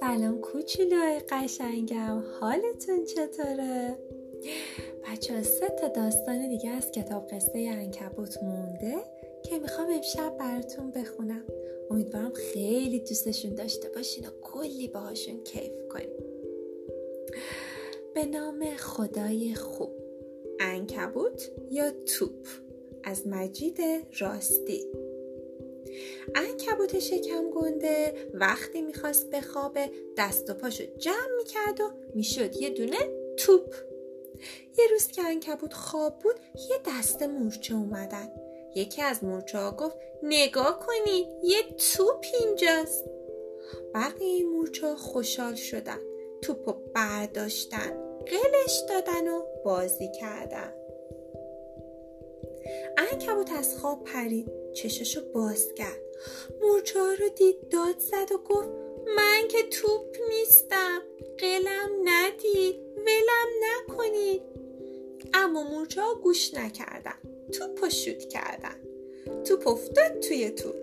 سلام کوچولوهای قشنگم حالتون چطوره؟ بچه سه تا داستان دیگه از کتاب قصه انکبوت مونده که می‌خوام امشب براتون بخونم. امیدوارم خیلی دوستشون داشته باشین و کلی باهاشون کیف کنین. به نام خدای خوب. انکبوت یا توپ؟ از مجید راستی. انکبوت شکم گنده وقتی می‌خواست بخوابه دست و پاشو جمع می‌کرد و می‌شد یه دونه توپ. یه روز که انکبوت خواب بود یه دست مورچه اومدن. یکی از مورچه ها گفت نگاه کنید یه توپ اینجاست. بقیه مورچه ها خوشحال شدن توپ برداشتن قلش دادن و بازی کردن. انکبوت از خواب پرید چششو باز کرد. مورچه ها رو دید داد زد و گفت من که توپ نیستم. قلم ندید ولم نکنید. اما مورچه ها گوش نکردن توپ شوت کردن. توپ افتاد توی توپ.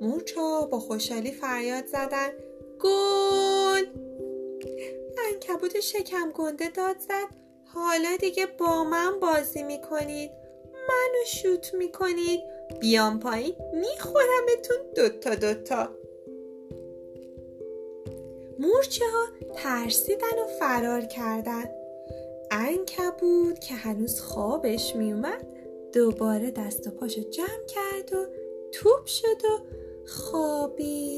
مورچه ها با خوشحالی فریاد زدن گل! انکبوت شکم گنده داد زد حالا دیگه با من بازی می‌کنید. منو شوت می‌کنید؟ بیام پایین. میخورمتون دوتا دوتا. مورچه ها ترسیدن و فرار کردن. انکبود که هنوز خوابش میومد دوباره دست و پاشو جمع کرد و توپ شد و خوابید.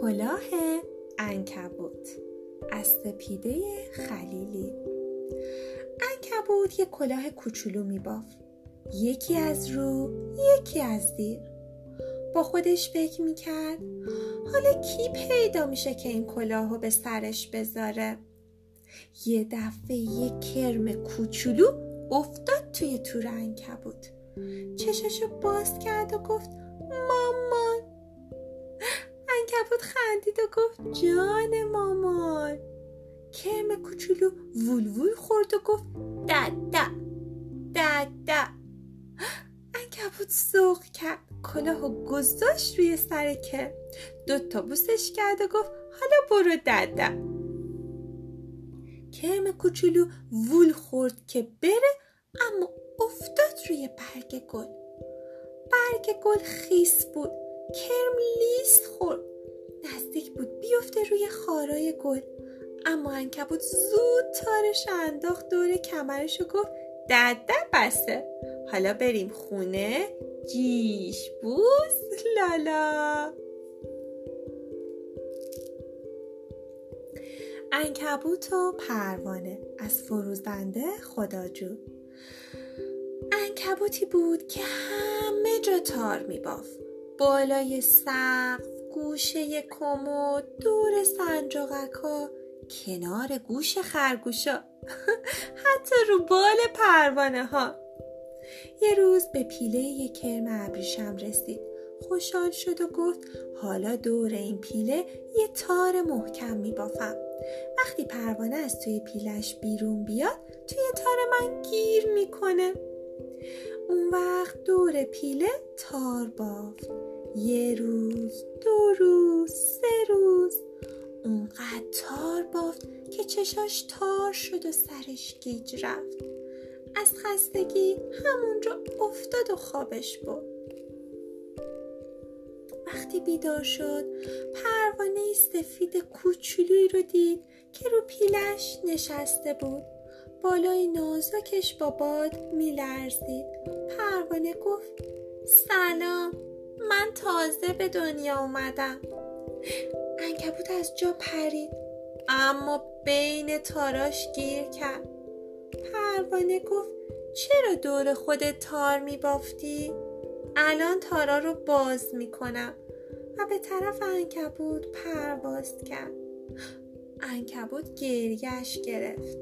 کلاه انکبوت از سپیده خلیلی. انکبوت یه کلاه کوچولو میبافت. یکی از رو یکی از زیر. با خودش فکر می‌کرد حالا کی پیدا میشه که این کلاهو به سرش بذاره؟ یه دفعه یه کرم کوچولو افتاد توی تور انکبوت چششو باز کرد و گفت مامان! انکبوت خندید و گفت جان مامان. کرم کوچولو وول خورد و گفت دد دد انکبوت سوق کرد کلاه و گذاشت روی سر کرم. دوتا بوسش کرد و گفت حالا برو دده کرم کوچولو وول خورد که بره اما افتاد روی برگ گل. برگ گل خیس بود. کرم لیست خورد. بود بیفته روی خارای گل. اما انکبوت زود تارش انداخت دور کمرش و گفت دده بسه. حالا بریم خونه. جیش بوس. لالا. انکبوت و پروانه از فروزنده خداجو. انکبوتی بود که همه جا تار میباف بالای سقف گوشه کمد دور سنجاقک ها کنار گوش خرگوشا حتی رو بال پروانه ها یه روز به پیله یک کرم ابریشم رسید. خوشحال شد و گفت حالا دور این پیله یه تار محکم میبافم. وقتی پروانه از توی پیلش بیرون بیاد توی تار من گیر می‌کنه. اون وقت دور پیله تار بافت. یه روز دو روز سه روز. اونقدر تار بافت که چشاش تار شد و سرش گیج رفت. از خستگی همونجا افتاد و خوابش بود وقتی بیدار شد پروانه سفید کوچولویی رو دید که رو پیلش نشسته بود. بالای نازکش با باد میلرزید. پروانه گفت سلام. من تازه به دنیا اومدم. انکبوت از جا پرید. اما بین تاراش گیر کرد. پروانه گفت چرا دور خودت تار میبافتی؟ الان تارا رو باز می‌کنم. و به طرف انکبوت پرواز کرد. انکبوت گریش گرفت.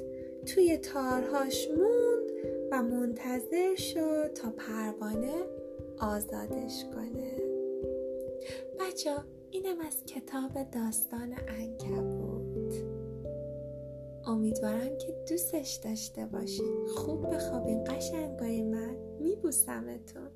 توی تارهاش موند و منتظر شد تا پروانه آزادش کنه. بچه اینم از کتاب داستان انکبوت. امیدوارم که دوستش داشته باشید خوب بخوابین. قشنگای من. میبوسمتون.